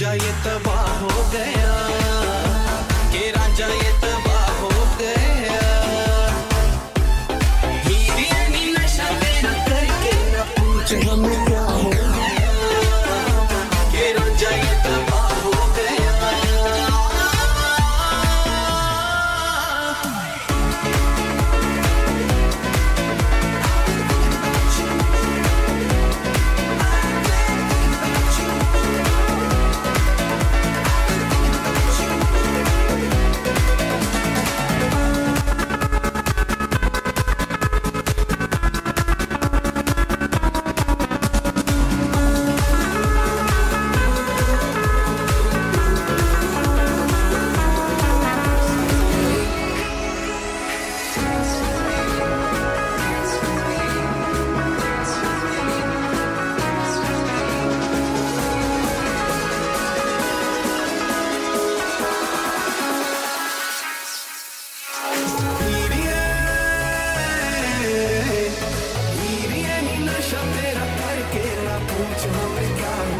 जो ये तबाह हो गया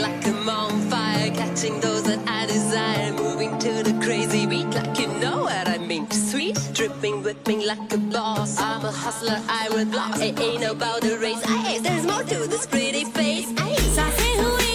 like I'm on fire, catching those that I desire, moving to the crazy beat like you know what I mean. Sweet, dripping, whipping like a boss. I'm a hustler, I will block. It ain't about the race. Aye, there's more to this pretty face. Aye. So I say who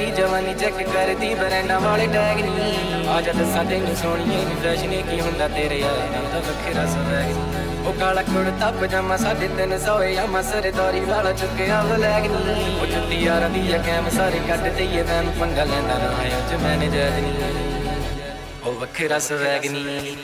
ਪਿੱਛੇ ਰੋਲਦੀ ਜਵਾਨੀ check ਕਰਦੀ Brenda ਵਾਲੇ tag ਨਹੀਂ। ਆ ਜਾ ਦੱਸਾਂ ਤੈਨੂੰ ਸੋਣੀਏ ਨੀ ਫੈਸ਼ਨ ਕੀ ਹੁੰਦਾ ਤੇਰੇ ਯਾਰ ਨਾਲ ਦਾ ਵੱਖਰਾ ਸਵੈਗ। ਉਹ ਕਾਲਾ ਕੁੜਤਾ, ਪਜਾਮਾ ਸਾਢੇ ਤਿੰਨ ਸੌ ਆ ਮਸਰੇ ਦੌਰੀ ਵਾਲਾ ਚੁੱਕਿਆ ਬਲੈਗ ਨਹੀਂ। ਉਹ ਜੁੱਤੀ ਯਾਰਾਂ ਦੀ ਆ, ਕੈਮ ਸਾਰੇ ਕੱਢ ਦਈਏ ਮੈਂ ਪੰਗਾ ਲੈਂਦਾ ਨਾ ਆਇਆ ਚ ਮੈਨੇ ਜੈਦ ਨਹੀਂ। ਉਹ ਵੱਖਰਾ ਸਵੈਗ ਨਹੀਂ।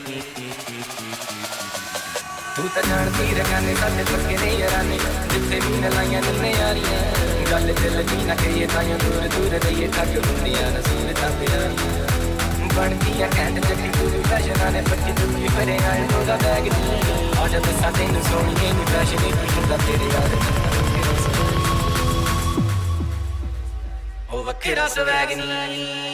ਤੂੰ ਤਾਂ ਜਾਣਦੀ ਰਗਾਨੇ ਸਾਡੇ ਪੱਕੇ ਨੇ ਯਾਰਾਨੇ ਜਿੱਥੇ ਵੀ ਨ ਲਾਈਆਂ ਨੀ ਯਾਰੀਆਂ। ਗੱਲ ਤੇ ਲੱਗੀ ਨਾ ਕਹੀਏ ਤਾਂ ਦੂਰ ਦੂਰ ਰਹੀਏ ਠੱਗ ਹੁੰਦੀਆਂ ਨਾ ਸੂਰਤਾਂ ਪਿਆਰੀਆਂ ਬਣਦੀ ਆ ਕਹਿੰਦੇ ਚੱਲੀ ਤੂੰ ਫੈਸ਼ਨਾਂ ਨੇ ਪੱਕੀ ਤੂੰ ਵੀ ਫਰੇ ਆਏ ਬੈਗ ਨਹੀਂ ਆ ਜਾ ਦੱਸਾਂ ਤੈਨੂੰ ਸੋਹਣੀ ਨਹੀਂ ਫੈਸ਼ਨ ਕੀ ਹੁੰਦਾ ਤੇਰੇ ਯਾਰ ਉਹ ਵੱਖਰਾ ਸਵੈਗ ਨਹੀਂ